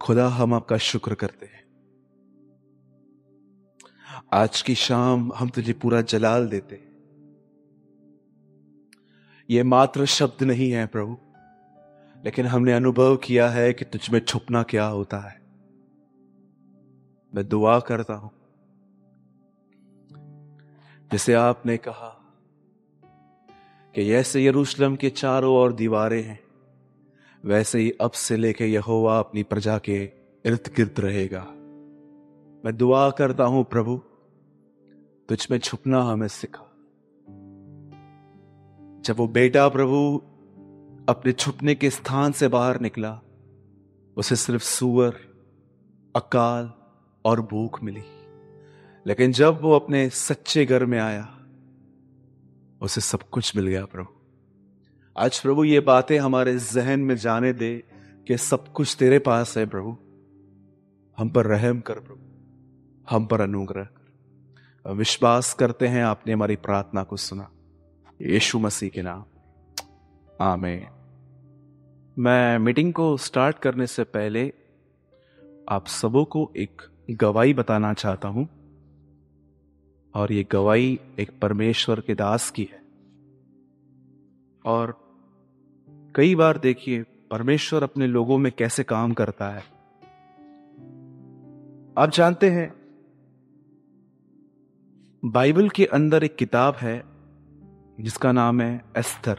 खुदा हम आपका शुक्र करते हैं। आज की शाम हम तुझे पूरा जलाल देते हैं। ये मात्र शब्द नहीं है प्रभु, लेकिन हमने अनुभव किया है कि तुझ में छुपना क्या होता है। मैं दुआ करता हूँ। जैसे आपने कहा कि जैसे यरूशलेम के चारों ओर दीवारें हैं वैसे ही अब से लेके यहोवा अपनी प्रजा के इर्द गिर्द रहेगा। मैं दुआ करता हूँ प्रभु, तुझ में छुपना हमें सिखा। जब वो बेटा प्रभु अपने छुपने के स्थान से बाहर निकला, उसे सिर्फ़ सुअर, अकाल और भूख मिली। लेकिन जब वो अपने सच्चे घर में आया, उसे सब कुछ मिल गया प्रभु। आज प्रभु ये बातें हमारे जहन में जाने दे कि सब कुछ तेरे पास है प्रभु। हम पर रहम कर प्रभु। हम पर अनुग्रह कर। विश्वास करते हैं आपने हमारी प्रार्थना को सुना। यीशु मसीह के नाम। आमेन। मैं मीटिंग को स्टार्ट करने से पहले आप सबों को एक गवाही बताना चाहता हूँ। और ये गवाही एक परमेश्वर के दास की है। और कई बार देखिए, परमेश्वर अपने लोगों में कैसे काम करता है। आप जानते हैं, बाइबल के अंदर एक किताब है, जिसका नाम है एस्थर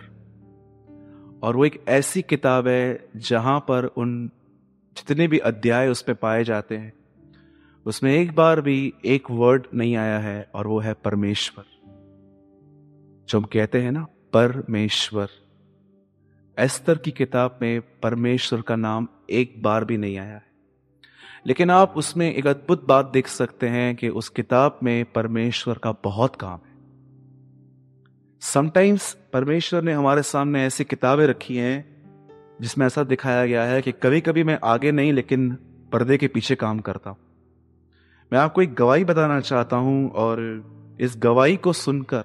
और वो एक ऐसी किताब है, जहाँ पर उन जितने भी अध्याय उस पर पाए जाते हैं, उसमें एक बार भी एक वर्ड नहीं आया है, और वो है परमेश्वर। जो हम कहते हैं ना, परमेश्वर। एस्तर की किताब में परमेश्वर का नाम एक बार भी नहीं आया है। लेकिन आप उसमें एक अद्भुत बात देख सकते हैं कि उस किताब में परमेश्वर का बहुत काम है। समटाइम्स परमेश्वर ने हमारे सामने ऐसी किताबें रखी हैं, जिसमें ऐसा दिखाया गया है कि कभी कभी मैं आगे नहीं, लेकिन पर्दे के पीछे काम करता हूँ। मैं आपको एक गवाही बताना चाहता हूँ और इस गवाही को सुनकर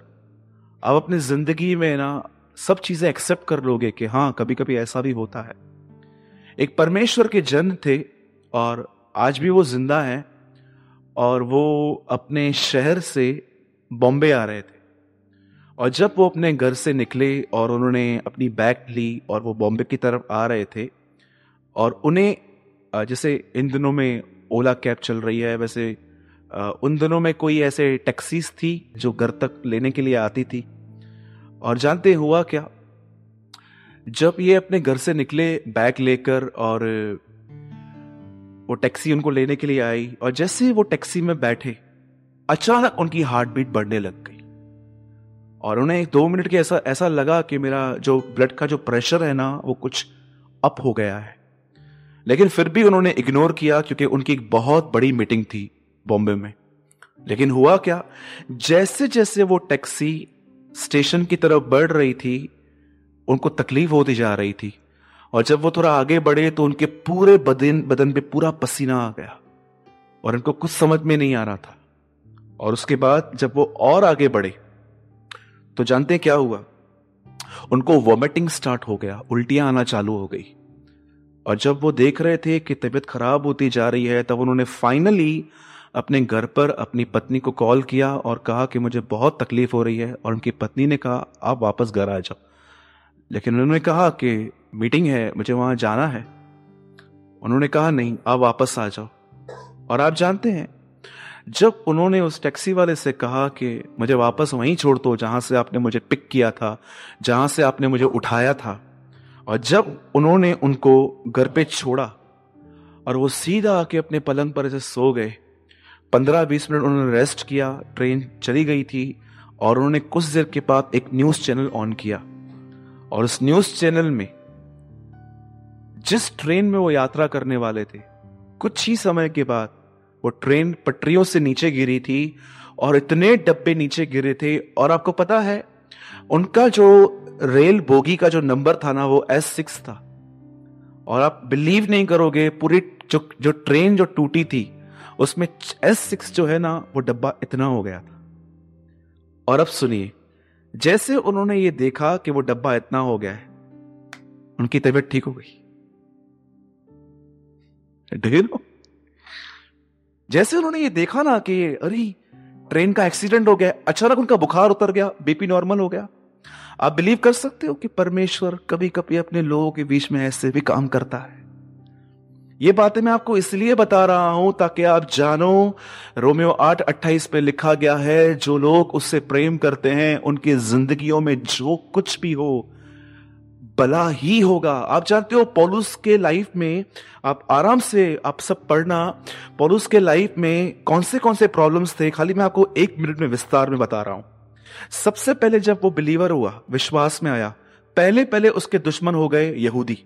आप अपनी ज़िंदगी में ना सब चीज़ें एक्सेप्ट कर लोगे कि हाँ कभी कभी ऐसा भी होता है। एक परमेश्वर के जन थे और आज भी वो ज़िंदा हैं और वो अपने शहर से बॉम्बे आ रहे थे। और जब वो अपने घर से निकले और उन्होंने अपनी बैग ली और वो बॉम्बे की तरफ़ आ रहे थे और उन्हें जैसे इन दिनों में ओला कैब चल रही है, वैसे उन दिनों में कोई ऐसे टैक्सीज थी जो घर तक लेने के लिए आती थी? और जानते हुआ क्या? जब ये अपने घर से निकले, बैग लेकर और वो टैक्सी उनको लेने के लिए आई और जैसे वो टैक्सी में बैठे, अचानक उनकी हार्ट बीट बढ़ने लग गई। और उन्हें दो मिनट के ऐसा ऐसा लगा कि मेरा जो ब्लड का जो प्रेशर है ना, वो कुछ अप हो गया है। लेकिन फिर भी उन्होंने इग्नोर किया क्योंकि उनकी एक बहुत बड़ी मीटिंग थी बॉम्बे में। लेकिन हुआ क्या? जैसे जैसे वो टैक्सी स्टेशन की तरफ़ बढ़ रही थी, उनको तकलीफ़ होती जा रही थी। और जब वो थोड़ा आगे बढ़े तो उनके पूरे बदन बदन पे पूरा पसीना आ गया। और उनको कुछ समझ में नहीं आ रहा था। और उसके बाद जब वो और आगे बढ़े तो जानते हैं क्या हुआ? उनको वॉमिटिंग स्टार्ट हो गया, उल्टियाँ आना चालू हो गई। और जब वो देख रहे थे कि तबीयत खराब होती जा रही है, तब उन्होंने फाइनली अपने घर पर अपनी पत्नी को कॉल किया और कहा कि मुझे बहुत तकलीफ़ हो रही है और उनकी पत्नी ने कहा, आप वापस घर आ जाओ। लेकिन उन्होंने कहा कि, मीटिंग है, मुझे वहाँ जाना है। उन्होंने कहा, नहीं, आप वापस आ जाओ। और आप जानते हैं, जब उन्होंने उस टैक्सी वाले से कहा कि, मुझे वापस वहीं छोड़ दो, जहाँ से आपने मुझे पिक किया था, जहाँ से आपने मुझे उठाया था। और जब उन्होंने उनको घर पे छोड़ा और वो सीधा आके अपने पलंग पर ऐसे सो गए पंद्रह बीस मिनट उन्होंने रेस्ट किया ट्रेन चली गई थी और उन्होंने कुछ देर के बाद एक न्यूज़ चैनल ऑन किया। और उस न्यूज़ चैनल में जिस ट्रेन में वो यात्रा करने वाले थे, कुछ ही समय के बाद वो ट्रेन पटरियों से नीचे गिरी थी और इतने डब्बे नीचे गिरे थे। और आपको पता है, उनका जो रेल बोगी का जो नंबर था ना, वो एस सिक्स था। और आप बिलीव नहीं करोगे, पूरी जो जो ट्रेन जो टूटी थी उसमें एस सिक्स जो है ना, वो डब्बा इतना हो गया था। और अब सुनिए, जैसे उन्होंने ये देखा कि वो डब्बा इतना हो गया है, उनकी तबीयत ठीक हो गई। जैसे उन्होंने ये देखा ना कि, अरे, ट्रेन का एक्सीडेंट हो गया, अचानक उनका बुखार उतर गया बीपी नॉर्मल हो गया। आप बिलीव कर सकते हो कि परमेश्वर कभी कभी अपने लोगों के बीच में ऐसे भी काम करता है। ये बातें मैं आपको इसलिए बता रहा हूँ ताकि आप जानो, रोमियो आठ अट्ठाईस पे लिखा गया है, जो लोग उससे प्रेम करते हैं, उनकी जिंदगियों में जो कुछ भी हो, भला ही होगा। आप जानते हो, पॉलुस के लाइफ में आप आराम से आप सब पढ़ना, पॉलुस के लाइफ में कौन से कौन से प्रॉब्लम्स थे? खाली मैं आपको एक मिनट में विस्तार में बता रहा हूँ। सबसे पहले जब वो बिलीवर हुआ, विश्वास में आया, पहले पहले उसके दुश्मन हो गए यहूदी।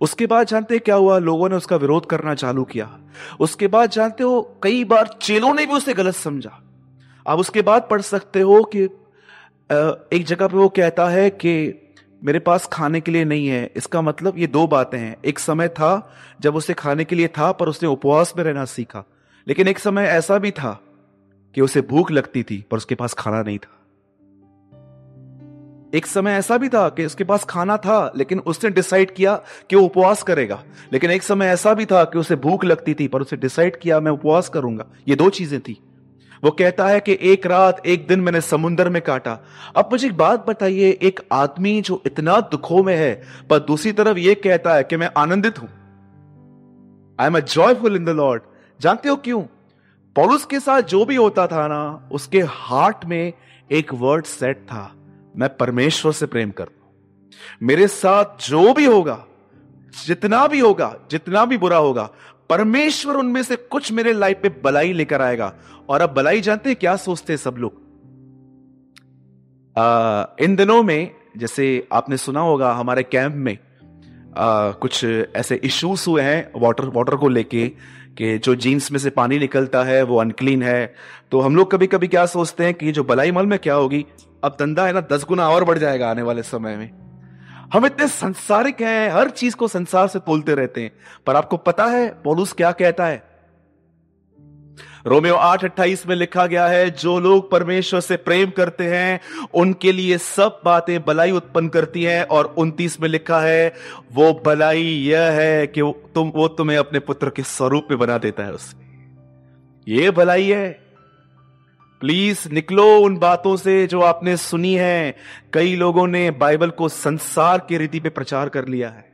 उसके बाद जानते क्या हुआ? लोगों ने उसका विरोध करना चालू किया। उसके बाद जानते हो, कई बार चेलों ने भी उसे गलत समझा। आप उसके बाद पढ़ सकते हो कि एक जगह पे वो कहता है कि, मेरे पास खाने के लिए नहीं है। इसका मतलब ये दो बातें हैं। एक समय था जब उसे खाने के लिए था, पर उसने उपवास में रहना सीखा। लेकिन एक समय ऐसा भी था कि उसे भूख लगती थी, पर उसके पास खाना नहीं था। एक समय ऐसा भी था कि उसके पास खाना था, लेकिन उसने डिसाइड किया कि वो उपवास करेगा। लेकिन एक समय ऐसा भी था कि उसे भूख लगती थी, पर उसे डिसाइड किया, मैं उपवास करूँगा। ये दो चीज़ें थी। वो कहता है कि एक रात, एक दिन मैंने समुन्द्र में काटा। अब मुझे एक बात बताइए, एक आदमी जो इतना दुखों में है, पर दूसरी तरफ़ ये कहता है कि मैं आनंदित हूँ। I am a joyful in the Lord जानते हो क्यों? पौलुस के साथ जो भी होता था ना, उसके हार्ट में एक वर्ड सेट था। मैं परमेश्वर से प्रेम करता हूँ। मेरे साथ जो भी होगा जितना भी होगा जितना भी बुरा होगा परमेश्वर उनमें से कुछ मेरे लाइफ पे बलाई लेकर आएगा। और अब बलाई जानते हैं क्या सोचते हैं सब लोग? इन दिनों में जैसे आपने सुना होगा हमारे कैंप में आ, कुछ ऐसे इश्यूज़ हुए हैं वाटर वाटर को लेके कि जो जीन्स में से पानी निकलता है वो अनक्लीन है। तो हम लोग कभी कभी क्या सोचते हैं कि जो बलाई मल में क्या होगी? अब धंधा है ना, दस गुना और बढ़ जाएगा आने वाले समय में। हम इतने संसारिक हैं, हर चीज़ को संसार से तोलते रहते हैं। पर आपको पता है, पोलूस क्या कहता है? रोमियो आठ अट्ठाईस में लिखा गया है, जो लोग परमेश्वर से प्रेम करते हैं, उनके लिए सब बातें भलाई उत्पन्न करती हैं, और उनतीस में लिखा है, वो भलाई यह है कि तुम, वो तुम्हें अपने पुत्र के स्वरूप में बना देता है उससे ये भलाई है प्लीज़ निकलो उन बातों से जो आपने सुनी है। कई लोगों ने बाइबल को संसार की रीति पे प्रचार कर लिया है।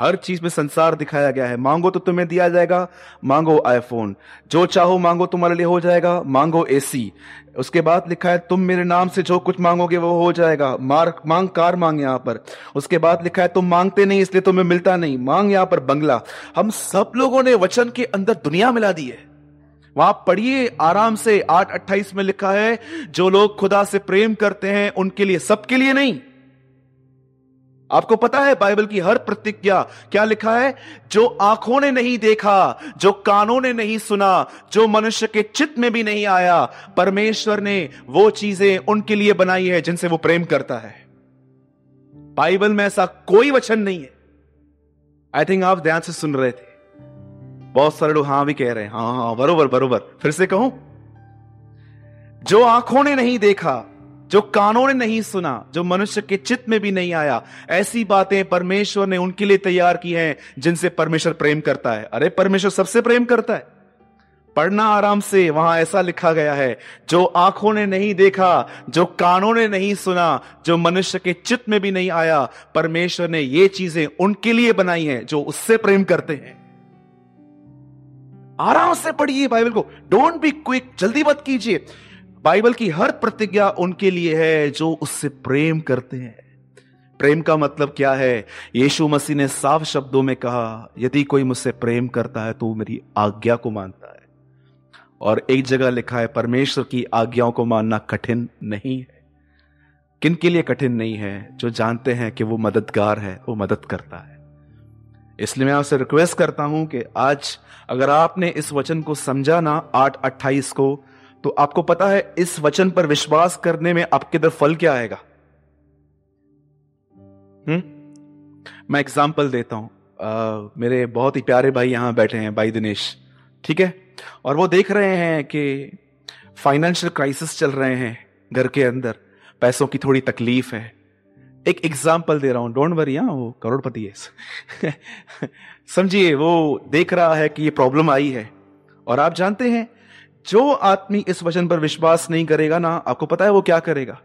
हर चीज़ में संसार दिखाया गया है। मांगो तो तुम्हें दिया जाएगा, मांगो आईफोन जो चाहो मांगो तुम्हारे लिए हो जाएगा, मांगो एसी उसके बाद लिखा है, तुम मेरे नाम से जो कुछ मांगोगे वो हो जाएगा। मार, मांग कार मांग यहाँ पर। उसके बाद लिखा है, तुम मांगते नहीं, इसलिए तुम्हें मिलता नहीं। मांग यहाँ पर बंगला। हम सब लोगों ने वचन के अंदर दुनिया मिला दी है। वहाँ पढ़िए, आराम से आठ अट्ठाईस में लिखा है, जो लोग खुदा से प्रेम करते हैं, उनके लिए सबके लिए नहीं। आपको पता है बाइबल की हर प्रतिज्ञा क्या लिखा है? जो आँखों ने नहीं देखा, जो कानों ने नहीं सुना, जो मनुष्य के चित्त में भी नहीं आया, परमेश्वर ने वो चीज़ें उनके लिए बनाई है जिनसे वो प्रेम करता है। बाइबल में ऐसा कोई वचन नहीं है। आई थिंक आप ध्यान से सुन रहे थे। बहुत सारे लोग, हाँ, भी कह रहे हैं हाँ हाँ बरोबर बरोबर। फिर से कहूँ, जो आँखों ने नहीं देखा, जो कानों ने नहीं सुना, जो मनुष्य के चित्त में भी नहीं आया, ऐसी बातें परमेश्वर ने उनके लिए तैयार की हैं, जिनसे परमेश्वर प्रेम करता है। अरे, परमेश्वर सबसे प्रेम करता है। पढ़ना आराम से, वहाँ ऐसा लिखा गया है, जो आँखों ने नहीं देखा, जो कानों ने नहीं सुना, जो मनुष्य के चित्त में भी नहीं आया, परमेश्वर ने ये चीज़ें उनके लिए बनाई हैं, जो उससे प्रेम करते हैं। आराम से पढ़िए बाइबल को। डोंट बी क्विक जल्दी मत कीजिए। बाइबल की हर प्रतिज्ञा उनके लिए है जो उससे प्रेम करते हैं। प्रेम का मतलब क्या है? यीशु मसीह ने साफ़ शब्दों में कहा, यदि कोई मुझसे प्रेम करता है तो मेरी आज्ञा को मानता है। और एक जगह लिखा है, परमेश्वर की आज्ञाओं को मानना कठिन नहीं है। किन के लिए कठिन नहीं है? जो जानते हैं कि वो मददगार है, वो मदद करता है। इसलिए मैं आपसे रिक्वेस्ट करता हूँ कि आज अगर आपने इस वचन को समझा ना आठ अट्ठाईस को तो आपको पता है इस वचन पर विश्वास करने में आपके इधर फल क्या आएगा? हम्म? मैं एग्ज़ाम्पल देता हूँ। आ, मेरे बहुत ही प्यारे भाई यहाँ बैठे हैं भाई दिनेश। ठीक है? और वो देख रहे हैं कि फाइनेंशियल क्राइसिस चल रहे हैं घर के अंदर। पैसों की थोड़ी तकलीफ़ है। एक एग्ज़ाम्पल दे रहा हूँ। डोंट वरी हाँ वो करोड़पति है। समझिए, वो देख रहा है कि ये प्रॉब्लम आई है। और आप जानते हैं, जो आदमी इस वचन पर विश्वास नहीं करेगा ना, आपको पता है वो क्या करेगा?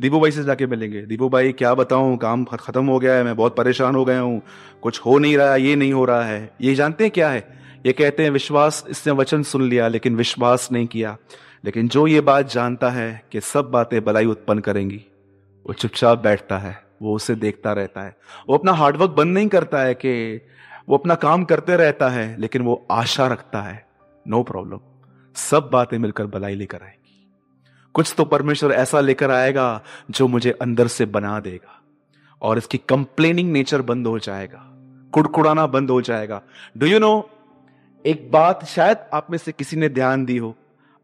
दीपू भाई से जाके मिलेंगे। दीपू भाई, क्या बताऊँ, काम खत्म हो गया है, मैं बहुत परेशान हो गया हूँ। कुछ हो नहीं रहा, ये नहीं हो रहा है। ये जानते हैं क्या है? ये कहते हैं, विश्वास, इसने वचन सुन लिया, लेकिन विश्वास नहीं किया। लेकिन जो ये बात जानता है कि सब बातें भलाई उत्पन्न करेंगी। वो चुपचाप बैठता है, वो उसे देखता रहता है। वो अपना हार्डवर्क बंद नहीं करता है कि वो अपना काम करते रहता है, लेकिन वो आशा रखता है। नो प्रॉब्लम सब बातें मिलकर भलाई लेकर आएँगी। कुछ तो परमेश्वर ऐसा लेकर आएगा जो मुझे अंदर से बना देगा और इसकी कंप्लेनिंग नेचर बंद हो जाएगा। कुड़कुड़ाना बंद हो जाएगा। डू यू नो एक बात शायद आप में से किसी ने ध्यान दी हो।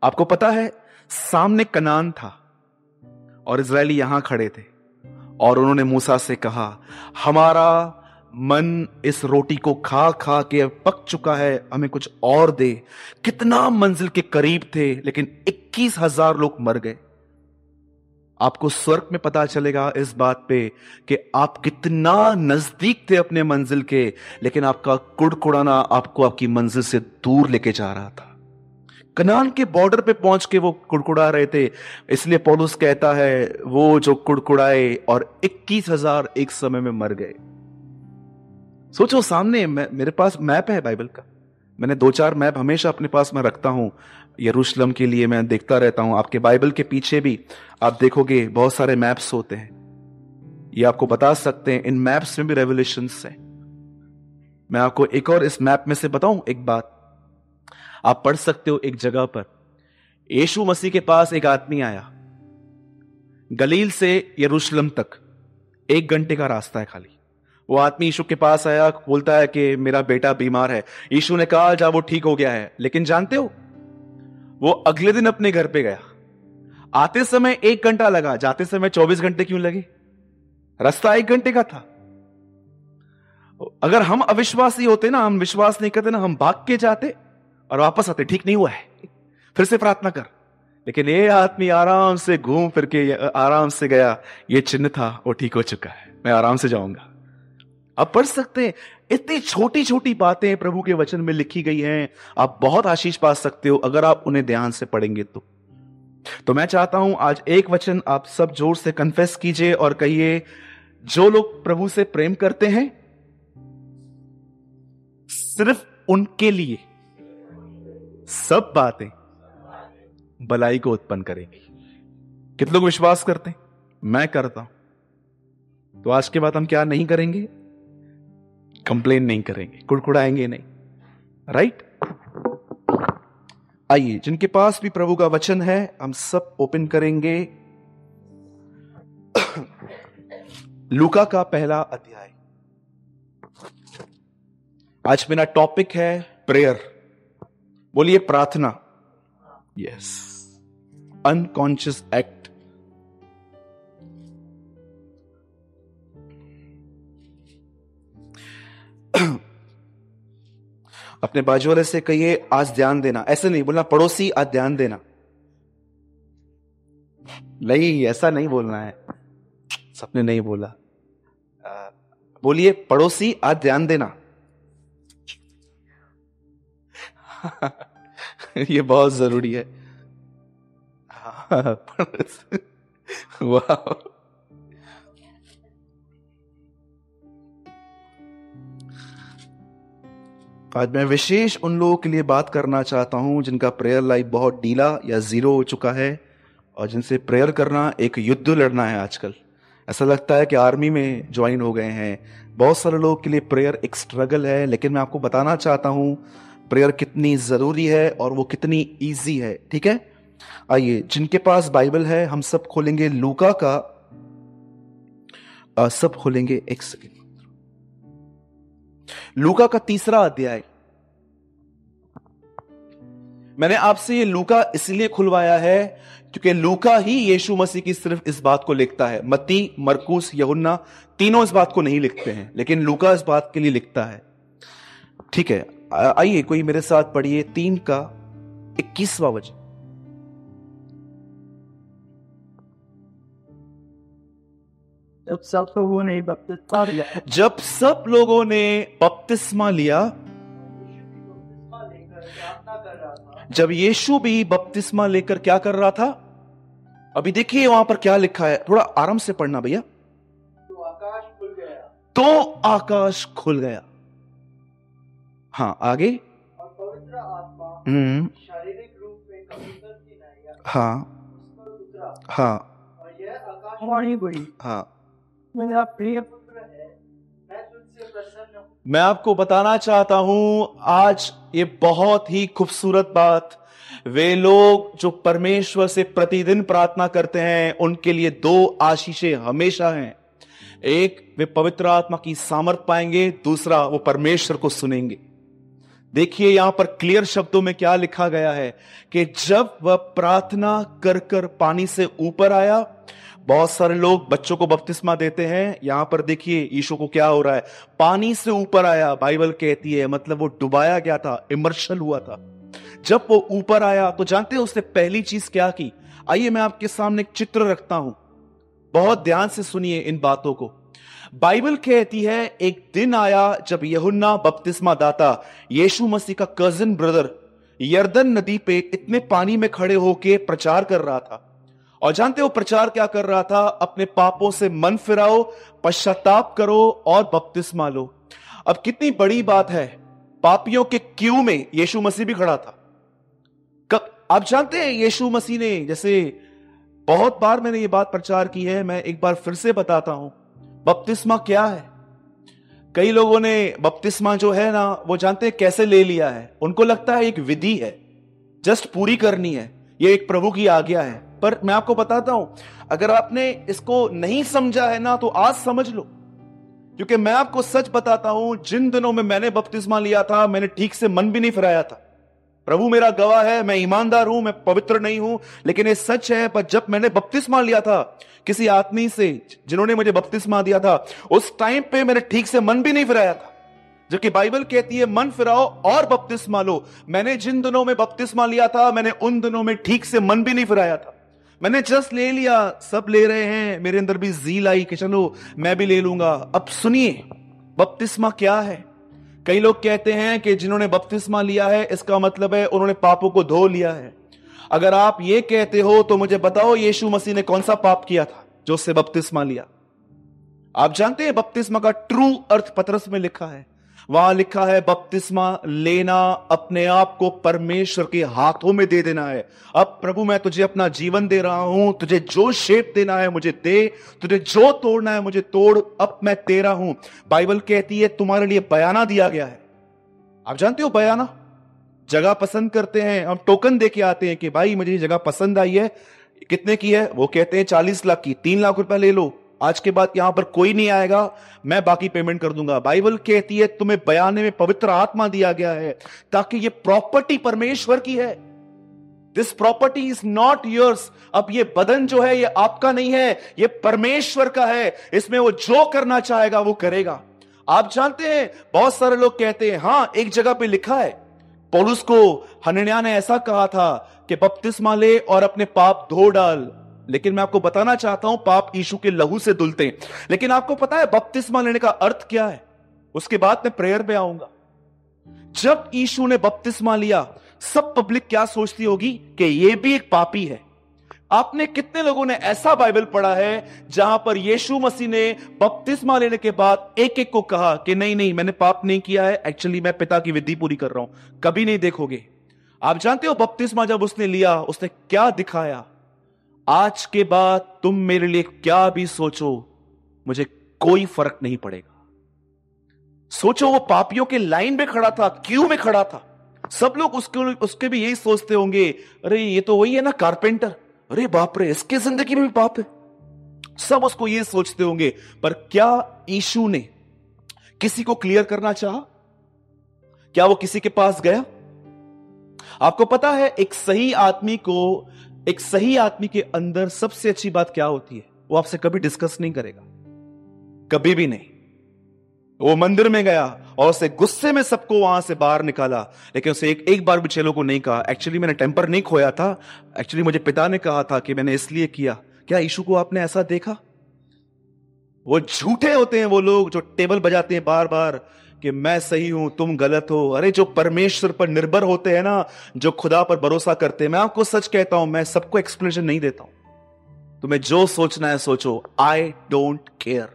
आपको पता है, सामने कनान था। और इसराइली यहाँ खड़े थे। और उन्होंने मूसा से कहा, हमारा मन इस रोटी को खा खा के पक चुका है, हमें कुछ और दे। कितना मंजिल के करीब थे, लेकिन इक्कीस हज़ार लोग मर गए। आपको स्वर्ग में पता चलेगा इस बात पे कि आप कितना नज़दीक थे अपने मंजिल के, लेकिन आपका कुड़कुड़ाना आपको आपकी मंजिल से दूर लेके जा रहा था। कनान के बॉर्डर पे पहुँच के वो कुड़कुड़ा रहे थे। इसलिए पौलुस कहता है, वो जो कुड़कुड़ाए और इक्कीस हज़ार एक समय में मर गए। सोचो, सामने मेरे पास मैप है बाइबल का। मैंने दो चार मैप हमेशा अपने पास में रखता हूँ। यरूशलम के लिए मैं देखता रहता हूँ, आपके बाइबल के पीछे भी। आप देखोगे, बहुत सारे मैप्स होते हैं। ये आपको बता सकते हैं, इन मैप्स में भी रेवोल्यूशन है। मैं आपको एक और इस मैप में से बताऊँ, एक बात। आप पढ़ सकते हो एक जगह पर। यीशु मसीह के पास एक आदमी आया, गलील से यरूशलेम तक, एक घंटे का रास्ता है खाली। वो आदमी यीशु के पास आया, बोलता है कि मेरा बेटा बीमार है। यीशु ने कहा, जा, वो ठीक हो गया है। लेकिन जानते हो, वो अगले दिन अपने घर पे गया। आते समय एक घंटा लगा, जाते समय चौबीस घंटे क्यों लगे? रास्ता एक घंटे का था। अगर हम अविश्वासी होते ना, हम विश्वास नहीं करते ना, हम भाग के जाते। और वापस आते, ठीक नहीं हुआ है। फिर से प्रार्थना कर। लेकिन ये आदमी आराम से घूम फिर के, आराम से गया। ये चिन्ह था, वो ठीक हो चुका है। मैं आराम से जाऊँगा। आप पढ़ सकते हैं। इतनी छोटी छोटी बातें प्रभु के वचन में लिखी गई हैं। आप बहुत आशीष पा सकते हो। अगर आप उन्हें ध्यान से पढ़ेंगे तो। तो मैं चाहता हूँ, आज एक वचन आप सब ज़ोर से कन्फेस कीजिए और कहिए, जो लोग प्रभु से प्रेम करते हैं, सिर्फ़ उनके लिए सब बातें भलाई को उत्पन्न करेंगी। कितने लोग विश्वास करते हैं? मैं करता हूँ। तो आज के बाद हम क्या नहीं करेंगे? कंप्लेन नहीं करेंगे, कुड़कुड़ाएँगे नहीं। राइट आइए, जिनके पास भी प्रभु का वचन है, हम सब ओपन करेंगे। लुका का पहला अध्याय। आज मेरा टॉपिक है प्रेयर बोलिए प्रार्थना। यस अनकॉन्शियस एक्ट अपने बाजू वाले से कहिए आज ध्यान देना। ऐसे नहीं बोलना पड़ोसी आज ध्यान देना। नहीं ऐसा नहीं बोलना है। सबने नहीं बोला। बोलिए पड़ोसी आज ध्यान देना। ये बहुत ज़रूरी है। आज मैं विशेष उन लोगों के लिए बात करना चाहता हूँ जिनका प्रेयर लाइफ बहुत डीला या ज़ीरो हो चुका है और जिनसे प्रेयर करना एक युद्ध लड़ना है आजकल। ऐसा लगता है कि आर्मी में ज्वाइन हो गए हैं। बहुत सारे लोगों के लिए प्रेयर एक स्ट्रगल है, लेकिन मैं आपको बताना चाहता हूँ प्रेयर कितनी ज़रूरी है और वो कितनी ईजी है ठीक है? आइए जिनके पास बाइबल है हम सब खोलेंगे लूका का। आ, सब खोलेंगे एक सेकेंड लूका का तीसरा अध्याय। मैंने आपसे ये लूका इसलिए खुलवाया है क्योंकि लूका ही यीशु मसीह की सिर्फ़ इस बात को लिखता है। मती मरकुस यहुन्ना तीनों इस बात को नहीं लिखते हैं लेकिन लूका इस बात के लिए लिखता है। ठीक है आइए कोई मेरे साथ पढ़िए तीन का इक्कीसवा वचन। जब सब लोगों ने बपतिस्मा लिया। जब सब लोगों ने बपतिस्मा लिया जब यीशु भी बपतिस्मा लेकर क्या कर रहा था? अभी देखिए वहाँ पर क्या लिखा है थोड़ा आराम से पढ़ना भैया। तो आकाश खुल गया। तो आकाश खुल गया। हाँ आगे? और पवित्र आत्मा हम्म। हाँ? हाँ। और यह हाँ। मेरा प्रिय मैं तुझसे प्रसन्न हूँ। मैं आपको बताना चाहता हूँ आज ये बहुत ही खूबसूरत बात। वे लोग जो परमेश्वर से प्रतिदिन प्रार्थना करते हैं उनके लिए दो आशीषें हमेशा हैं। एक वे पवित्र आत्मा की सामर्थ पाएँगे दूसरा वो परमेश्वर को सुनेंगे। देखिए यहाँ पर क्लियर शब्दों में क्या लिखा गया है कि जब वह प्रार्थना कर कर पानी से ऊपर आया, बहुत सारे लोग बच्चों को बपतिस्मा देते हैं। यहाँ पर देखिए ईशो को क्या हो रहा है। पानी से ऊपर आया, बाइबल कहती है मतलब वो डुबाया गया था इमर्शल हुआ था। जब वो ऊपर आया तो जानते हैं उसने पहली चीज़ क्या की? आइए मैं आपके सामने एक चित्र रखता हूँ। बहुत ध्यान से सुनिए इन बातों को। बाइबल कहती है, एक दिन आया जब यहुन्ना बपतिस्मा दाता, यीशु मसीह का कजिन ब्रदर यर्दन नदी पे इतने पानी में खड़े होके प्रचार कर रहा था। और जानते हो प्रचार क्या कर रहा था? अपने पापों से मन फिराओ, पश्चाताप करो और बपतिस्मा लो। अब कितनी बड़ी बात है, पापियों के क्यू में यीशु मसीह भी खड़ा था। कब, आप जानते हैं यीशु मसीह ने, जैसे बहुत बार मैंने ये बात प्रचार की है, मैं एक बार फिर से बताता हूँ। बपतिस्मा क्या है? कई लोगों ने बपतिस्मा जो है ना, वो जानते हैं कैसे ले लिया है। उनको लगता है एक विधि है, जस्ट पूरी करनी है, ये एक प्रभु की आज्ञा है। पर मैं आपको बताता हूँ, अगर आपने इसको नहीं समझा है ना तो आज समझ लो। क्योंकि मैं आपको सच बताता हूँ, जिन दिनों में मैंने बपतिस्मा लिया था, मैंने ठीक से मन भी नहीं फिराया था। प्रभु मेरा गवाह है, मैं ईमानदार हूँ, मैं पवित्र नहीं हूँ, लेकिन ये सच है, पर जब मैंने बपतिस्मा लिया था, किसी आदमी से, जिन्होंने मुझे बपतिस्मा दिया था, उस टाइम पे मैंने ठीक से मन भी नहीं फिराया था। जबकि बाइबल कहती है, मन फिराओ और बपतिस्मा लो। मैंने जिन दिनों में बपतिस्मा लिया था, मैंने उन दिनों में ठीक से मन भी नहीं फिराया था। मैंने जस्ट ले लिया, सब ले रहे हैं, मेरे अंदर भी जील आई कि चलो, मैं भी ले लूँगा। अब सुनिए, बपतिस्मा क्या है? कई लोग कहते हैं कि जिन्होंने बपतिस्मा लिया है, इसका मतलब है उन्होंने पापों को धो लिया है। अगर आप ये कहते हो तो मुझे बताओ यीशु मसीह ने कौन सा पाप किया था जो उससे बपतिस्मा लिया? आप जानते हैं बपतिस्मा का ट्रू अर्थ पत्रस में लिखा है। वहाँ लिखा है, बपतिस्मा लेना अपने आप को परमेश्वर के हाथों में दे देना है। अब प्रभु, मैं तुझे अपना जीवन दे रहा हूँ, तुझे जो शेप देना है मुझे दे, तुझे जो तोड़ना है मुझे तोड़, अब मैं तेरा हूँ। बाइबल कहती है, तुम्हारे लिए बयाना दिया गया है। आप जानते हो बयाना? जगह पसंद करते हैं, हम टोकन दे के आते हैं कि भाई, मुझे जगह पसंद आई है। कितने की है? वो कहते हैं, चालीस लाख की। तीन लाख रुपया ले लो। आज के बाद यहाँ पर कोई नहीं आएगा, मैं बाकी पेमेंट कर दूँगा। बाइबल कहती है, तुम्हें बयाने में पवित्र आत्मा दिया गया है, ताकि ये प्रॉपर्टी परमेश्वर की है। This property is not yours अब ये बदन जो है, ये आपका नहीं है, ये परमेश्वर का है। इसमें वो जो करना चाहेगा, वो करेगा। आप जानते हैं, बहुत सारे लोग कहते हैं, हाँ, एक जगह पे लिखा है। पौलुस को हनन्या ने ऐसा कहा था कि बपतिस्मा ले और अपने पाप धो डाल। लेकिन मैं आपको बताना चाहता हूँ, पाप यीशु के लहू से धुलते हैं। लेकिन आपको पता है, बपतिस्मा लेने का अर्थ क्या है? उसके बाद मैं प्रेयर में आऊँगा। जब यीशु ने बपतिस्मा लिया, सब पब्लिक क्या सोचती होगी कि यह भी एक पापी है। आपने कितने लोगों ने ऐसा बाइबल पढ़ा है, जहाँ पर यीशु मसीह ने बपतिस्मा लेने के बाद एक एक को कहा कि नहीं नहीं, मैंने पाप नहीं किया है एक्चुअली मैं पिता की विधि पूरी कर रहा हूँ। कभी नहीं देखोगे। आप जानते हो, बपतिस्मा जब उसने लिया, उसने क्या दिखाया? आज के बाद तुम मेरे लिए क्या भी सोचो, मुझे कोई फ़र्क नहीं पड़ेगा। सोचो, वो पापियों के लाइन में खड़ा था, क्यू में खड़ा था। सब लोग उसके उसके भी यही सोचते होंगे, अरे, ये तो वही है ना, कारपेंटर। अरे, बाप रे, इसके ज़िंदगी में भी पाप है। सब उसको ये सोचते होंगे, पर क्या ईशु ने किसी को क्लियर करना चाहा? क्या वो किसी के पास गया? आपको पता है, एक सही आदमी को एक सही आदमी के अंदर सबसे अच्छी बात क्या होती है? वो आपसे कभी डिस्कस नहीं करेगा। कभी भी नहीं। वो मंदिर में गया और उसे गुस्से में सबको वहाँ से बाहर निकाला, लेकिन उसे एक एक बार भी चेलों को नहीं कहा। एक्चुअली मैंने टेम्पर नहीं खोया था। एक्चुअली मुझे पिता ने कहा था कि मैंने इसलिए किया। क्या यीशु को आपने ऐसा देखा? वो झूठे होते हैं वो लोग जो टेबल बजाते हैं बार बार कि मैं सही हूँ तुम गलत हो। अरे जो परमेश्वर पर निर्भर होते हैं ना जो खुदा पर भरोसा करते हैं मैं आपको सच कहता हूँ मैं सबको एक्सप्लेनेशन नहीं देता हूँ। तुम्हें जो सोचना है सोचो। आई डोंट केयर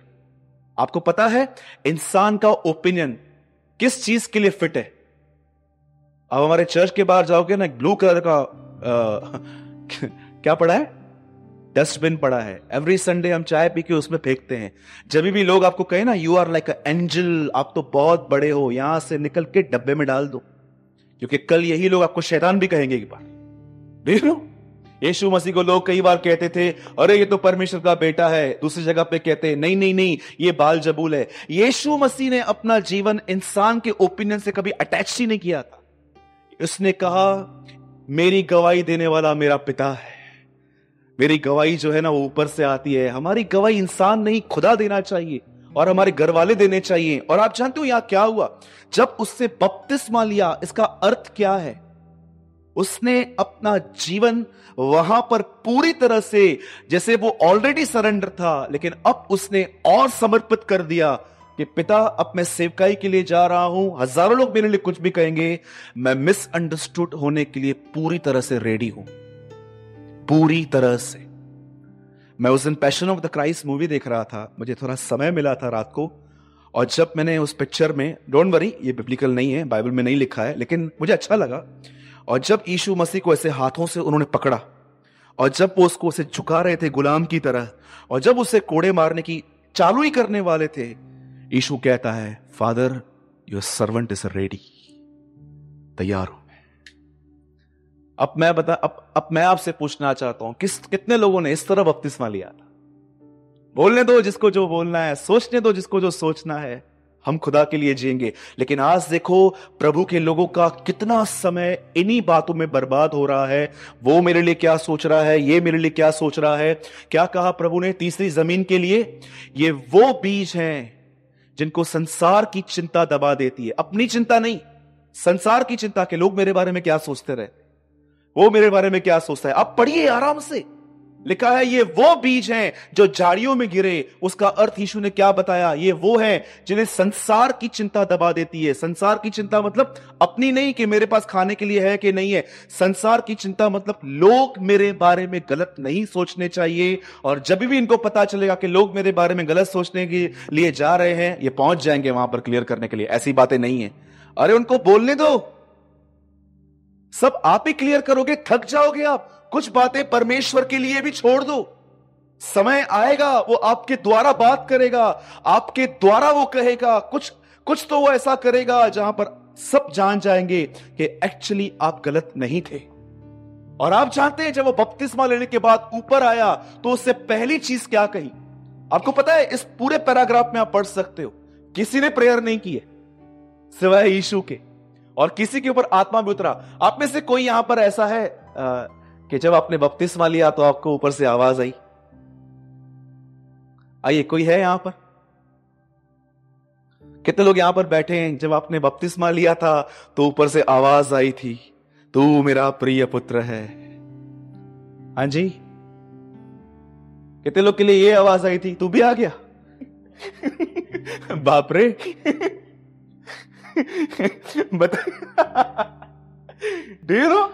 आपको पता है इंसान का ओपिनियन किस चीज़ के लिए फिट है? अब हमारे चर्च के बाहर जाओगे ना ब्लू कलर का आ, क्या पड़ा है? डस्टबिन पड़ा है। एवरी संडे हम चाय पी के उसमें फेंकते हैं। जब भी लोग आपको कहे ना you are like a angel आप तो बहुत बड़े हो, यहाँ से निकल के डब्बे में डाल दो। क्योंकि कल यही लोग आपको शैतान भी कहेंगे एक बार। देख लो यीशु मसीह को लोग कई बार कहते थे, अरे, ये तो परमेश्वर का बेटा है। दूसरी जगह पे कहते नहीं नहीं नहीं, ये बाल जबूल है। यीशु मसीह ने अपना जीवन इंसान के ओपिनियन से कभी अटैच ही नहीं किया था। उसने कहा, मेरी गवाही देने वाला मेरा पिता है। मेरी गवाही जो है ना वो ऊपर से आती है। हमारी गवाही इंसान नहीं, खुदा देना चाहिए और हमारे घर वाले देने चाहिए। और आप जानते हो यहाँ क्या हुआ? जब उससे बपतिस्मा लिया, इसका अर्थ क्या है? उसने अपना जीवन वहाँ पर पूरी तरह से, जैसे वो ऑलरेडी सरेंडर था, लेकिन अब उसने और समर्पित कर दिया कि, पिता, अब मैं सेवकाई के लिए जा रहा हूँ। हज़ारों लोग मेरे लिए कुछ भी कहेंगे। मैं मिसअंडरस्टूड होने के लिए पूरी तरह से रेडी हूँ। पूरी तरह से। मैं उस दिन Passion of the Christ movie देख रहा था, मुझे थोड़ा समय मिला था रात को, और जब मैंने उस पिक्चर में डोंट वरी ये बिब्लिकल नहीं है बाइबल में नहीं लिखा है, लेकिन मुझे अच्छा लगा, और जब यीशु मसीह को ऐसे हाथों से उन्होंने पकड़ा, और जब वो उसको उसे झुका रहे थे गुलाम की तरह, और जब उसे कोड़े मारने की चालू ही करने वाले थे, यीशु कहता है father your servant is ready तैयार हूँ। अब मैं बता, अब अब मैं आपसे पूछना चाहता हूँ, किस, कितने लोगों ने इस तरह बपतिस्मा लिया था? बोलने दो जिसको जो बोलना है, सोचने दो जिसको जो सोचना है, हम खुदा के लिए जिएँगे। लेकिन आज देखो, प्रभु के लोगों का कितना समय इन्हीं बातों में बर्बाद हो रहा है। वो मेरे लिए क्या सोच रहा है, ये मेरे लिए क्या सोच रहा है? क्या कहा प्रभु ने तीसरी ज़मीन के लिए? ये वो बीज हैं जिनको संसार की चिंता दबा देती है। अपनी चिंता नहीं, संसार की चिंता के लोग मेरे बारे में क्या सोचते रहे? वो मेरे बारे में क्या सोचता है? आप पढ़िए आराम से। लिखा है, ये वो बीज हैं जो झाड़ियों में गिरे। उसका अर्थ यीशु ने क्या बताया? ये वो हैं जिन्हें संसार की चिंता दबा देती है। संसार की चिंता मतलब अपनी नहीं कि मेरे पास खाने के लिए है कि नहीं है। संसार की चिंता मतलब लोग मेरे बारे में गलत नहीं सोचने चाहिए। और जब भी इनको पता चलेगा कि लोग मेरे बारे में गलत सोचने के लिए जा रहे हैं, ये पहुँच जाएँगे वहाँ पर क्लियर करने के लिए। ऐसी बातें नहीं है। अरे उनको बोलने दो। सब आप ही क्लियर करोगे, थक जाओगे आप। कुछ बातें परमेश्वर के लिए भी छोड़ दो। समय आएगा, वो आपके द्वारा बात करेगा, आपके द्वारा वो कहेगा। कुछ कुछ तो वो ऐसा करेगा जहाँ पर सब जान जाएँगे कि एक्चुअली आप गलत नहीं थे। और आप जानते हैं, जब वो बपतिस्मा लेने के बाद ऊपर आया तो उससे पहली चीज़ क्या कही? आपको पता है, इस पूरे पैराग्राफ में आप पढ़ सकते हो। किसी ने प्रेयर नहीं की है सिवाय यीशु के। और किसी के ऊपर आत्मा भी उतरा। आप में से कोई यहाँ पर ऐसा है आ, कि जब आपने बपतिस्मा लिया तो आपको ऊपर से आवाज़ आई? आइए कोई है यहाँ पर? कितने लोग यहाँ पर बैठे हैं? जब आपने बपतिस्मा लिया था तो ऊपर से आवाज़ आई थी तू मेरा प्रिय पुत्र है। हाँ जी। कितने लोग के लिए ये आवाज़ आई थी? तू भी आ गया? बाप रे। बता डेरो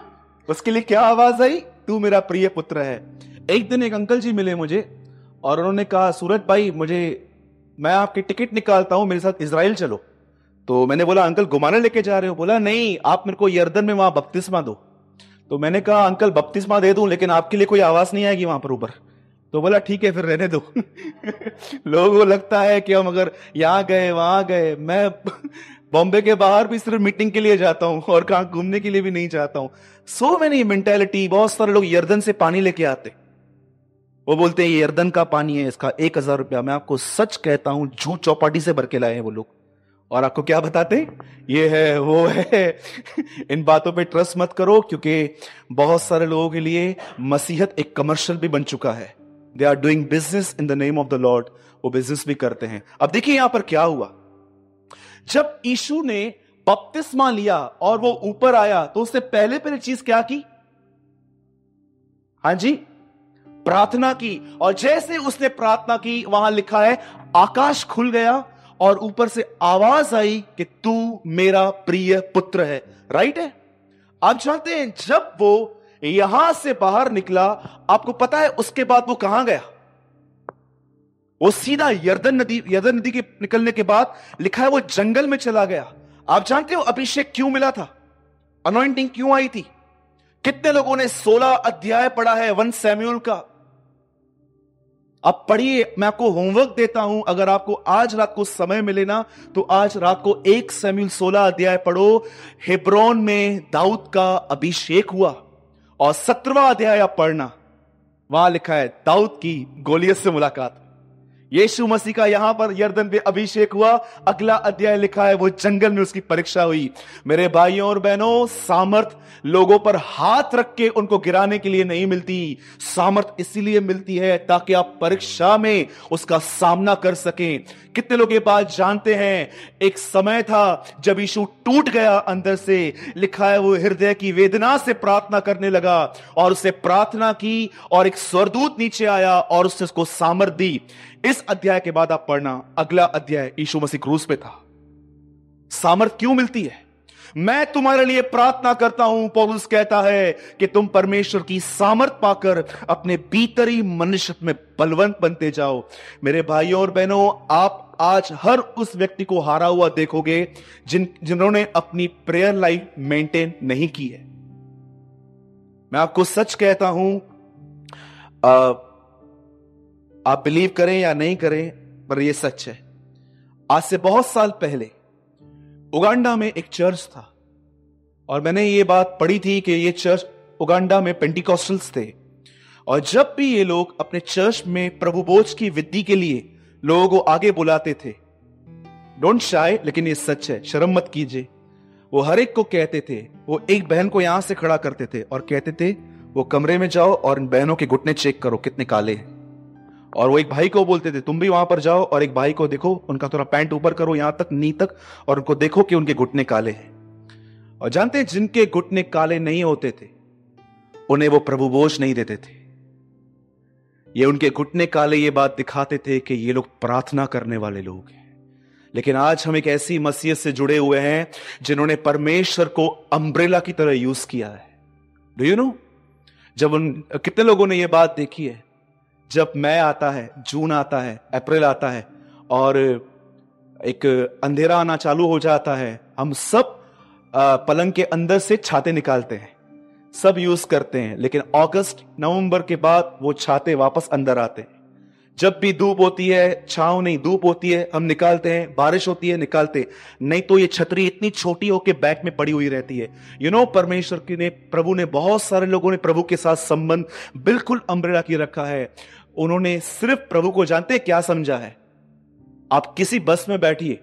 उसके लिए क्या आवाज़ आई? तू मेरा प्रिय पुत्र है। एक दिन एक अंकल जी मिले मुझे और उन्होंने कहा, सूरज भाई, मुझे मैं आपकी टिकट निकालता हूँ, मेरे साथ इसराइल चलो। तो मैंने बोला, अंकल घुमाने लेके जा रहे हो? बोला, नहीं, आप मेरे को यर्दन में वहाँ बपतिस्मा दो। तो मैंने कहा, अंकल, बपतिस्मा दे दूँ, लेकिन आपके लिए कोई आवाज़ नहीं आएगी वहाँ पर ऊपर। तो बोला, ठीक है, फिर रहने दो। लोगों को लगता है कि हम अगर यहाँ गए, वहाँ गए, मैं बॉम्बे के बाहर भी सिर्फ़ मीटिंग के लिए जाता हूँ और कहा घूमने के लिए भी नहीं जाता हूँ। सो मैनी मेंटेलिटी बहुत सारे लोग यर्दन से पानी लेके आते। वो बोलते हैं, ये यर्दन का पानी है, इसका एक हज़ार रुपया। मैं आपको सच कहता हूँ, झूठ चौपाटी से भर के लाए हैं वो लोग। और आपको क्या बताते ये है, वो है। इन बातों पे ट्रस्ट मत करो, क्योंकि बहुत सारे लोगों के लिए मसीहत एक कमर्शियल भी बन चुका है। They are doing business in the name of the Lord वो बिज़नेस भी करते हैं। अब देखिए यहाँ पर क्या हुआ। जब यीशु ने बपतिस्मा लिया और वो ऊपर आया तो उसने पहले पहले चीज़ क्या की? हाँ जी, प्रार्थना की। और जैसे उसने प्रार्थना की, वहाँ लिखा है, आकाश खुल गया और ऊपर से आवाज़ आई कि तू मेरा प्रिय पुत्र है। राइट है? आप जानते हैं, जब वो यहाँ से बाहर निकला, आपको पता है उसके बाद वो कहाँ गया? वो सीधा यर्दन नदी यर्दन नदी के निकलने के बाद लिखा है वो जंगल में चला गया। आप जानते हो अभिषेक क्यों मिला था? अनोइंटिंग क्यों आई थी? कितने लोगों ने 16 अध्याय पढ़ा है वन सैम्यूल का? अब पढ़िए, मैं आपको होमवर्क देता हूँ। अगर आपको आज रात को समय मिले ना तो आज रात को एक सैम्यूल 16 अध्याय पढ़ो। हेब्रोन में दाऊद का अभिषेक हुआ और सत्रवा अध्याय आप पढ़ना। वहाँ लिखा है, दाऊद की गोलियत से मुलाकात। यीशु मसीह का यहाँ पर यर्दन पे अभिषेक हुआ। अगला अध्याय लिखा है, वो जंगल में उसकी परीक्षा हुई। मेरे भाइयों और बहनों, सामर्थ लोगों पर हाथ रख के उनको गिराने के लिए नहीं मिलती। सामर्थ इसीलिए मिलती है ताकि आप परीक्षा में उसका सामना कर सकें। कितने लोग ये बात जानते हैं? एक समय था जब यीशु टूट गया अंदर से। लिखा है, वो हृदय की वेदना से प्रार्थना करने लगा और उसे प्रार्थना की और एक स्वरदूत नीचे आया और उसने उसको सामर्थ दी। इस अध्याय के बाद आप पढ़ना अगला अध्याय यीशु मसीह क्रूस पे था। सामर्थ क्यों मिलती है? मैं तुम्हारे लिए प्रार्थना करता हूँ पौलुस कहता है कि तुम परमेश्वर की सामर्थ पाकर अपने भीतरी मनुष्य में बलवंत बनते जाओ। मेरे भाइयों और बहनों आप आज हर उस व्यक्ति को हारा हुआ देखोगे जिन जिन्होंने अपनी प्रेयर लाइफ मेंटेन नहीं की है। मैं आपको सच कहता हूँ आ, आप बिलीव करें या नहीं करें, पर यह सच है। आज से बहुत साल पहले, उगांडा में एक चर्च था, और मैंने ये बात पढ़ी थी कि ये चर्च उगांडा में पेंटिकॉस्टल्स थे। और जब भी ये लोग अपने चर्च में प्रभु बोझ की विद्धि के लिए लोगों को आगे बुलाते थे डोंट शाय लेकिन ये सच है, शर्म मत कीजिए। वो हर एक को कहते थे, वो एक बहन को यहाँ से खड़ा करते थे, और कहते थे, वो कमरे में जाओ और इन बहनों के घुटने चेक करो, कितने काले हैं। और वो एक भाई को बोलते थे, तुम भी वहाँ पर जाओ और एक भाई को देखो, उनका थोड़ा पैंट ऊपर करो, यहाँ तक, नी तक, और उनको देखो कि उनके घुटने काले हैं। और जानते हैं, जिनके घुटने काले नहीं होते थे, उन्हें वो प्रभु बोझ नहीं देते थे। ये उनके घुटने काले ये बात दिखाते थे कि ये लोग प्रार्थना करने वाले लोग हैं। लेकिन आज हम एक ऐसी मसीहत से जुड़े हुए हैं, जिन्होंने परमेश्वर को अम्ब्रेला की तरह यूज़ किया है। डू यू नो जब उन, कितने लोगों ने यह बात देखी है? जब मई आता है, जून आता है, अप्रैल आता है, और एक अंधेरा आना चालू हो जाता है, हम सब पलंग के अंदर से छाते निकालते हैं। सब यूज़ करते हैं, लेकिन अगस्त, नवंबर के बाद वो छाते वापस अंदर आते हैं। जब भी धूप होती है, छाव नहीं, धूप होती है, हम निकालते हैं, बारिश होती है, निकालते हैं। नहीं तो ये छतरी इतनी छोटी होकर बैग में पड़ी हुई रहती है। यू नो परमेश्वर की ने, प्रभु ने, बहुत सारे लोगों ने प्रभु के साथ संबंध बिल्कुल अम्ब्रेला की रखा है। उन्होंने सिर्फ़ प्रभु को जानते क्या समझा है। आप किसी बस में बैठिए।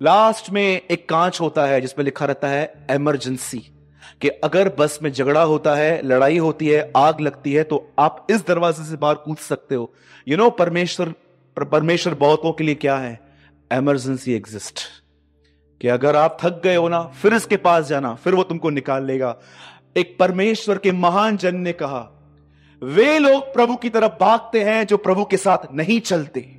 लास्ट में एक कांच होता है जिसमें लिखा रहता है इमरजेंसी कि अगर बस में झगड़ा होता है लड़ाई होती है आग लगती है तो आप इस दरवाजे से बाहर कूद सकते हो। यू you नो know, परमेश्वर परमेश्वर बहुतों के लिए क्या है? इमरजेंसी एग्जिस्ट कि अगर आप थक गए हो ना फिर इसके पास जाना फिर वो तुमको निकाल लेगा। एक परमेश्वर के महान जन ने कहा वे लोग प्रभु की तरफ़ भागते हैं जो प्रभु के साथ नहीं चलते।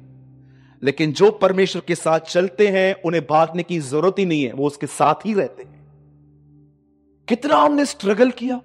लेकिन जो परमेश्वर के साथ चलते हैं, उन्हें भागने की ज़रूरत ही नहीं है, वो उसके साथ ही रहते हैं। कितना हमने स्ट्रगल किया?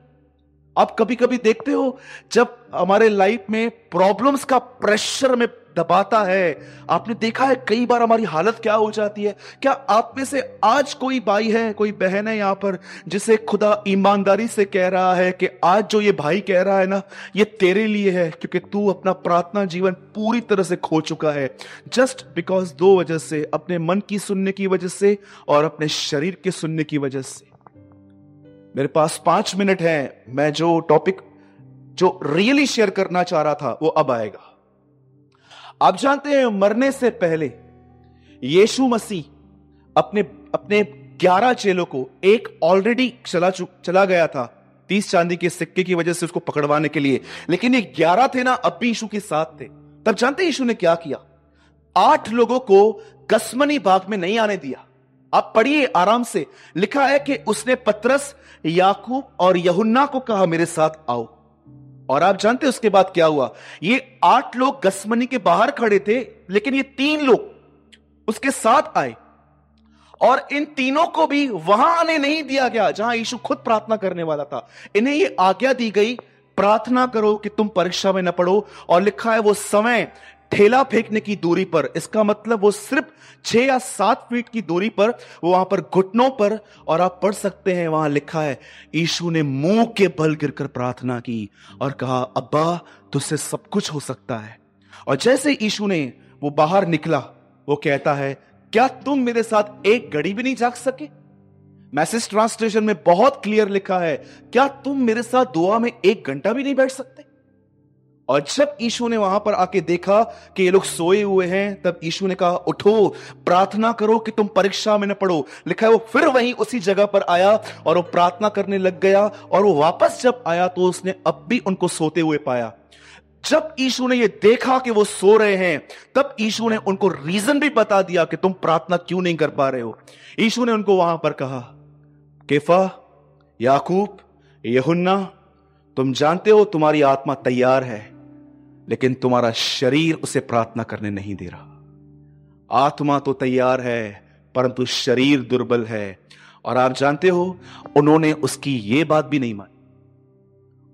आप कभी कभी देखते हो, जब हमारे लाइफ में प्रॉब्लम्स का प्रेशर में दबाता है, आपने देखा है कई बार हमारी हालत क्या हो जाती है? क्या आप में से आज कोई भाई है, कोई बहन है यहाँ पर, जिसे खुदा ईमानदारी से कह रहा है कि आज जो ये भाई कह रहा है ना, ये तेरे लिए है, क्योंकि तू अपना प्रार्थना जीवन पूरी तरह से खो चुका है। जस्ट बिकॉज़ दो वजह से, अपने मन की सुनने की वजह से और अपने शरीर के सुनने की वजह से। मेरे पास पाँच मिनट है, मैं जो टॉपिक जो रियली शेयर करना चाह रहा था, वो अब आएगा। आप जानते हैं, मरने से पहले यीशु मसीह अपने अपने ग्यारह चेलों को एक ऑलरेडी चला चला गया था, तीस चांदी के सिक्के की वजह से उसको पकड़वाने के लिए। लेकिन ये ग्यारह थे ना, अब भी यीशु के साथ थे। तब जानते यीशु ने क्या किया? आठ लोगों को गसमनी बाग में नहीं आने दिया। आप पढ़िए आराम से। लिखा है कि उसने पत्रस, याकूब और यहुन्ना को कहा, मेरे साथ आओ। और आप जानते उसके बाद क्या हुआ? ये आठ लोग गसमनी के बाहर खड़े थे, लेकिन ये तीन लोग उसके साथ आए। और इन तीनों को भी वहाँ आने नहीं दिया गया, जहाँ यीशु खुद प्रार्थना करने वाला था। इन्हें ये आज्ञा दी गई, प्रार्थना करो कि तुम परीक्षा में न पढ़ो। और लिखा है, वो समय ठेला फेंकने की दूरी पर, इसका मतलब वो सिर्फ़ छह या सात फीट की दूरी पर वहाँ पर घुटनों पर, और आप पढ़ सकते हैं, वहाँ लिखा है, यीशु ने मुँह के बल गिरकर प्रार्थना की और कहा, अब्बा, तुझसे सब कुछ हो सकता है। और जैसे यीशु ने वो बाहर निकला, वो कहता है, क्या तुम मेरे साथ एक घड़ी भी नहीं जाग सके? मैसेज ट्रांसलेशन में बहुत क्लियर लिखा है, क्या तुम मेरे साथ दुआ में एक घंटा भी नहीं बैठ सकते? और जब यीशु ने वहाँ पर आके देखा कि ये लोग सोए हुए हैं, तब यीशु ने कहा, उठो, प्रार्थना करो कि तुम परीक्षा में न पढ़ो लिखा है, वो फिर वहीं उसी जगह पर आया और वो प्रार्थना करने लग गया और वो वापस जब आया तो उसने अब भी उनको सोते हुए पाया। जब यीशु ने ये देखा कि वो सो रहे हैं, तब यीशु ने उनको रीजन भी बता दिया कि तुम प्रार्थना क्यों नहीं कर पा रहे हो। यीशु ने उनको वहाँ पर कहा, केफा, याकूब, यहुन्ना, तुम जानते हो तुम्हारी आत्मा तैयार है। लेकिन तुम्हारा शरीर उसे प्रार्थना करने नहीं दे रहा। आत्मा तो तैयार है, परंतु शरीर दुर्बल है। और आप जानते हो, उन्होंने उसकी ये बात भी नहीं मानी।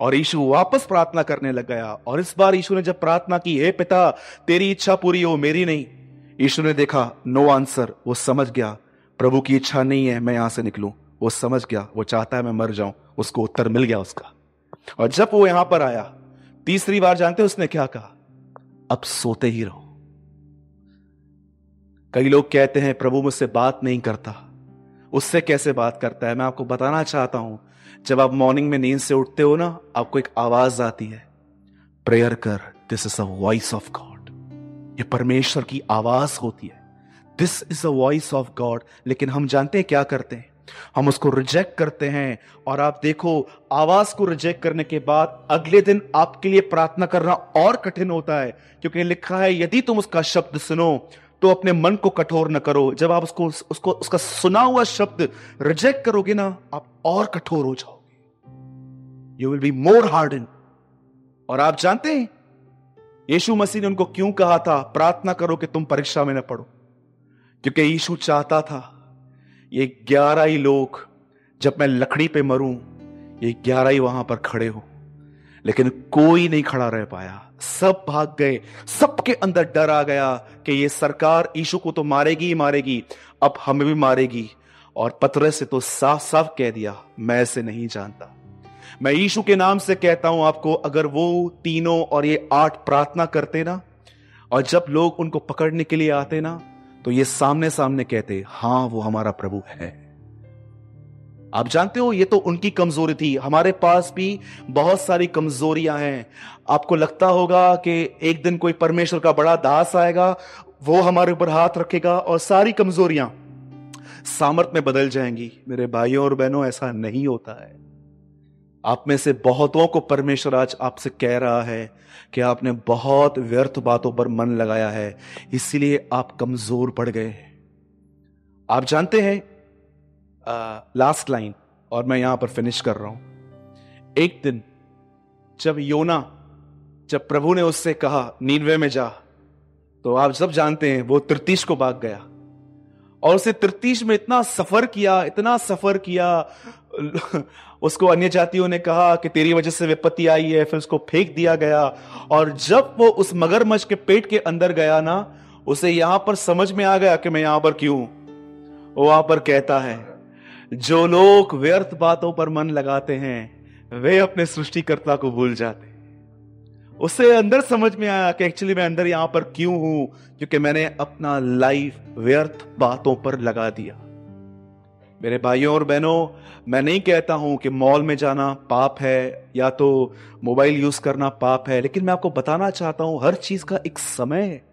और यीशु वापस प्रार्थना करने लग गया, और इस बार यीशु ने जब प्रार्थना की, हे पिता, तेरी इच्छा पूरी हो, मेरी नहीं। यीशु ने देखा, नो आंसर, वो समझ गया। प्रभु की इच्छा नहीं है, मैं यहाँ से निकलूं। वो समझ गया, वो चाहता है मैं मर जाऊँ, उसको उत्तर मिल गया उसका। और जब वो यहाँ पर आया तीसरी बार जानते उसने क्या कहा? अब सोते ही रहो। कई लोग कहते हैं, प्रभु मुझसे बात नहीं करता। उससे कैसे बात करता है? मैं आपको बताना चाहता हूँ, जब आप मॉर्निंग में नींद से उठते हो ना, आपको एक आवाज़ आती है। प्रेयर कर this is a voice of God ये परमेश्वर की आवाज़ होती है। This is a voice of God लेकिन हम जानते हैं क्या करते हैं? हम उसको रिजेक्ट करते हैं। और आप देखो, आवाज़ को रिजेक्ट करने के बाद अगले दिन आपके लिए प्रार्थना करना और कठिन होता है, क्योंकि लिखा है, यदि तुम उसका शब्द सुनो तो अपने मन को कठोर न करो। जब आप उसको उसको, उसका सुना हुआ शब्द रिजेक्ट करोगे ना, आप और कठोर हो जाओगे। You will be more hard और आप जानते हैं, यीशु मसीह ने उनको क्यों कहा था, प्रार्थना करो कि तुम परीक्षा में न पढ़ो। क्योंकि यीशु चाहता था ये ग्यारह ही लोग जब मैं लकड़ी पे मरूं, ये ग्यारह ही वहाँ पर खड़े हो। लेकिन कोई नहीं खड़ा रह पाया। सब भाग गए। सबके अंदर डर आ गया कि ये सरकार ईशु को तो मारेगी ही मारेगी, अब हमें भी मारेगी। और पत्र से तो साफ़ साफ़ कह दिया, मैं इसे नहीं जानता। मैं ईशु के नाम से कहता हूँ आपको, अगर वो तीनों और ये आठ प्रार्थना करते ना, और जब लोग उनको पकड़ने के लिए आते ना तो ये सामने सामने कहते, हाँ, वो हमारा प्रभु है। आप जानते हो, ये तो उनकी कमज़ोरी थी। हमारे पास भी बहुत सारी कमजोरियाँ हैं। आपको लगता होगा कि एक दिन कोई परमेश्वर का बड़ा दास आएगा, वो हमारे ऊपर हाथ रखेगा और सारी कमजोरियाँ सामर्थ में बदल जाएँगी। मेरे भाइयों और बहनों, ऐसा नहीं होता है। आप में से बहुतों को परमेश्वर आज आपसे कह रहा है कि आपने बहुत व्यर्थ बातों पर मन लगाया है, इसलिए आप कमज़ोर पड़ गए आप जानते हैं लास्ट लाइन और मैं यहाँ पर फिनिश कर रहा हूँ। एक दिन, जब योना, जब प्रभु ने उससे कहा, नीनवे में जा। तो आप सब जानते हैं, वो तृतीश को भाग गया। और उसे तृतीश में इतना सफ़र किया, इतना सफ़र किया उसको अन्य जातियों ने कहा कि तेरी वजह से विपत्ति आई है, फिर उसको फेंक दिया गया। और जब वो उस मगरमच्छ के पेट के अंदर गया ना, उसे यहाँ पर समझ में आ गया कि मैं यहाँ पर क्यों? वहाँ पर कहता है, जो लोग व्यर्थ बातों पर मन लगाते हैं, वे अपने सृष्टिकर्ता को भूल जाते उसे अंदर समझ में आया कि एक्चुअली मैं अंदर यहाँ पर क्यों हूँ, क्योंकि मैंने अपना लाइफ व्यर्थ बातों पर लगा दिया। मेरे भाइयों और बहनों, मैं नहीं कहता हूँ कि मॉल में जाना पाप है या तो मोबाइल यूज़ करना पाप है, लेकिन मैं आपको बताना चाहता हूँ, हर चीज़ का एक समय है।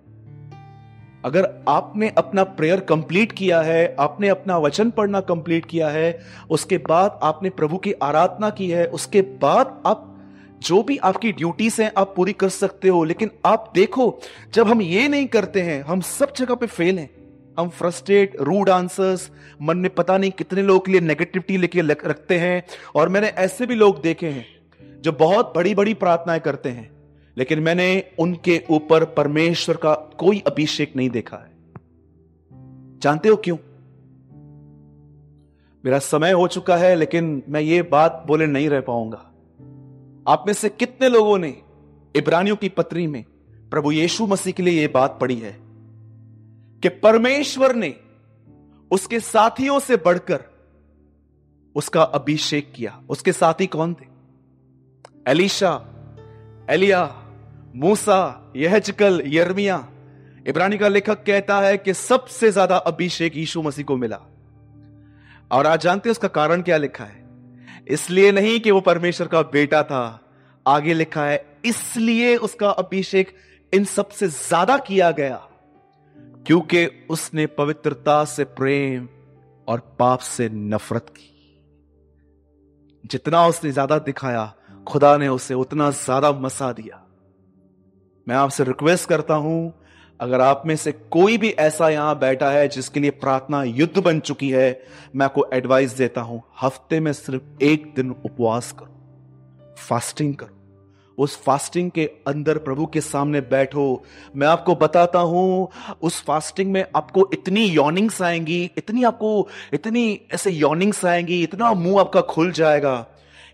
अगर आपने अपना प्रेयर कंप्लीट किया है, आपने अपना वचन पढ़ना कंप्लीट किया है, उसके बाद आपने प्रभु की आराधना की है, उसके बाद आप जो भी आपकी ड्यूटीज़ हैं, आप पूरी कर सकते हो, लेकिन आप देखो, जब हम ये नहीं करते हैं, हम सब जगह पे फेल हैं। हम फ्रस्ट्रेट रूड आंसर्स मन में पता नहीं कितने लोगों के लिए नेगेटिविटी लेके रखते हैं। और मैंने ऐसे भी लोग देखे हैं जो बहुत बड़ी बड़ी प्रार्थनाएँ करते हैं, लेकिन मैंने उनके ऊपर परमेश्वर का कोई अभिषेक नहीं देखा है। जानते हो क्यों? मेरा समय हो चुका है, लेकिन मैं ये बात बोले नहीं रह पाऊँगा। आप में से कितने लोगों ने इब्रानियों की पत्री में प्रभु यीशु मसीह के लिए यह बात पढ़ी है? कि परमेश्वर ने उसके साथियों से बढ़कर उसका अभिषेक किया। उसके साथी कौन थे? एलिशा, एलिया, मूसा, यहजकल यर्मिया इब्रानी का लेखक कहता है कि सबसे ज़्यादा अभिषेक यीशु मसीह को मिला। और आज जानते हैं उसका कारण क्या लिखा है? इसलिए नहीं कि वो परमेश्वर का बेटा था। आगे लिखा है, इसलिए उसका अभिषेक इन सबसे ज़्यादा किया गया। क्योंकि उसने पवित्रता से प्रेम और पाप से नफरत की। जितना उसने ज़्यादा दिखाया, खुदा ने उसे उतना ज़्यादा मसा दिया। मैं आपसे रिक्वेस्ट करता हूँ, अगर आप में से कोई भी ऐसा यहाँ बैठा है जिसके लिए प्रार्थना युद्ध बन चुकी है, मैं आपको एडवाइस देता हूँ, हफ़्ते में सिर्फ़ एक दिन उपवास करो फास्टिंग करो। उस फास्टिंग के अंदर प्रभु के सामने बैठो। मैं आपको बताता हूँ, उस फास्टिंग में आपको इतनी यॉर्निंग्स आएँगी, इतनी आपको, इतनी ऐसे यॉर्निंग्स आएँगी, इतना मुँह आपका खुल जाएगा।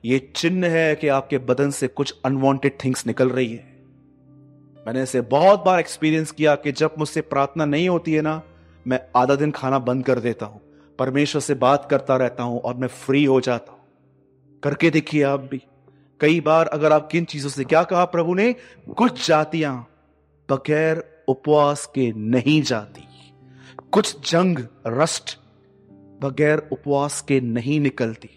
ये चिन्ह है कि आपके बदन से कुछ अनवांटेड थिंग्स निकल रही है। मैंने इसे बहुत बार एक्सपीरियंस किया कि जब मुझसे प्रार्थना नहीं होती है ना, मैं आधा दिन खाना बंद कर देता हूँ, परमेश्वर से बात करता रहता हूँ और मैं फ्री हो जाता हूँ। करके देखिए आप भी। कई बार अगर आप किन चीज़ों से क्या कहा प्रभु ने? कुछ जातियाँ बगैर उपवास के नहीं जाती। कुछ जंग रस्ट बगैर उपवास के नहीं निकलती।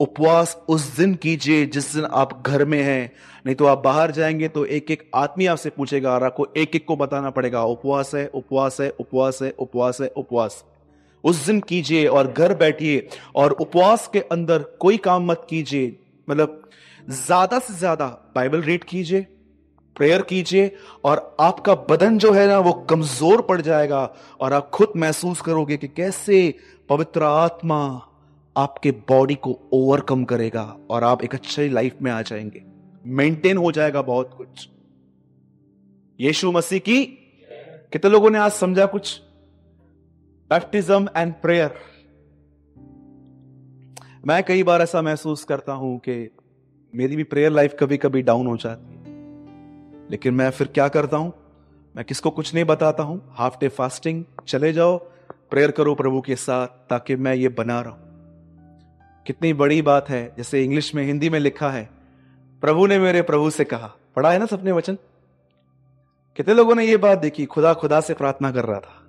उपवास उस दिन कीजिए जिस दिन आप घर में हैं। नहीं तो आप बाहर जाएँगे तो एक एक आदमी आपसे पूछेगा और आपको एक एक को बताना पड़ेगा, उपवास है उपवास है उपवास है उपवास है, उपवास उस दिन कीजिए और घर बैठिए और उपवास के अंदर कोई काम मत कीजिए। मतलब ज़्यादा से ज़्यादा बाइबल रीड कीजिए, प्रेयर कीजिए, और आपका बदन जो है ना, वो कमज़ोर पड़ जाएगा, और आप खुद महसूस करोगे कि कैसे पवित्र आत्मा आपके बॉडी को ओवरकम करेगा, और आप एक अच्छी लाइफ में आ जाएँगे। मेंटेन हो जाएगा बहुत कुछ। यीशु मसीह की, कितने लोगों ने आज समझा कुछ? बैप्टिज्म एंड प्रेयर मैं कई बार ऐसा महसूस करता हूँ कि मेरी भी प्रेयर लाइफ कभी कभी डाउन हो जाती है। लेकिन मैं फिर क्या करता हूँ? मैं किसको कुछ नहीं बताता हूँ। हाफ़ डे फास्टिंग चले जाओ प्रेयर करो प्रभु के साथ ताकि मैं ये बना रहा। कितनी बड़ी बात है, जैसे इंग्लिश में, हिंदी में लिखा है, प्रभु ने मेरे प्रभु से कहा। पढ़ा है ना सपने वचन? कितने लोगों ने ये बात देखी? खुदा खुदा से प्रार्थना कर रहा था।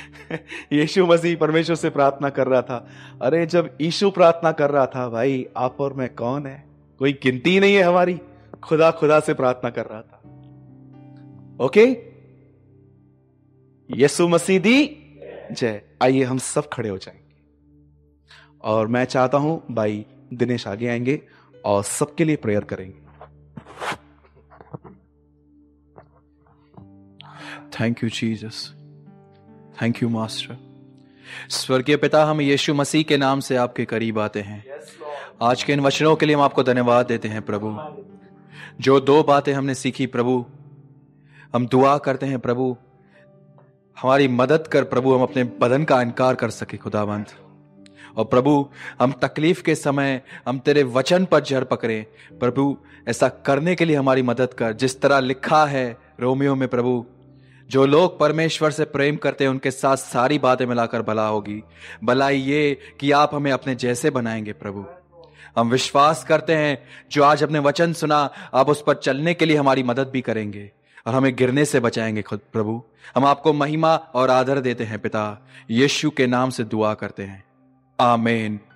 यीशु मसीह परमेश्वर से प्रार्थना कर रहा था। अरे, जब यीशु प्रार्थना कर रहा था, भाई, आप और मैं कौन है? कोई गिनती नहीं है हमारी। खुदा खुदा से प्रार्थना कर रहा था। ओके? यीशु मसीह दी जय। आइए, हम सब खड़े हो जाएँगे। और मैं चाहता हूँ, भाई, दिनेश आगे आएँगे और सबके लिए प्रेयर करेंगे। Thank you Jesus thank you master स्वर्गीय पिता, हम यीशु मसीह के नाम से आपके करीब आते हैं। आज के इन वचनों के लिए हम आपको धन्यवाद देते हैं, प्रभु। जो दो बातें हमने सीखी, प्रभु, हम दुआ करते हैं, प्रभु। हमारी मदद कर, प्रभु, हम अपने बदन का इनकार कर सके, खुदावंत। और प्रभु, हम तकलीफ़ के समय, हम तेरे वचन पर जड़ पकड़े। प्रभु, ऐसा करने के लिए हमारी मदद कर। जिस तरह लिखा है रोमियो में, प्रभु जो लोग परमेश्वर से प्रेम करते हैं, उनके साथ सारी बातें मिलाकर भला होगी। भलाई ये कि आप हमें अपने जैसे बनाएँगे, प्रभु। हम विश्वास करते हैं, जो आज अपने वचन सुना, आप उस पर चलने के लिए हमारी मदद भी करेंगे और हमें गिरने से बचाएँगे खुद, प्रभु। हम आपको महिमा और आदर देते हैं, पिता। यीशु के नाम से दुआ करते हैं। Amen.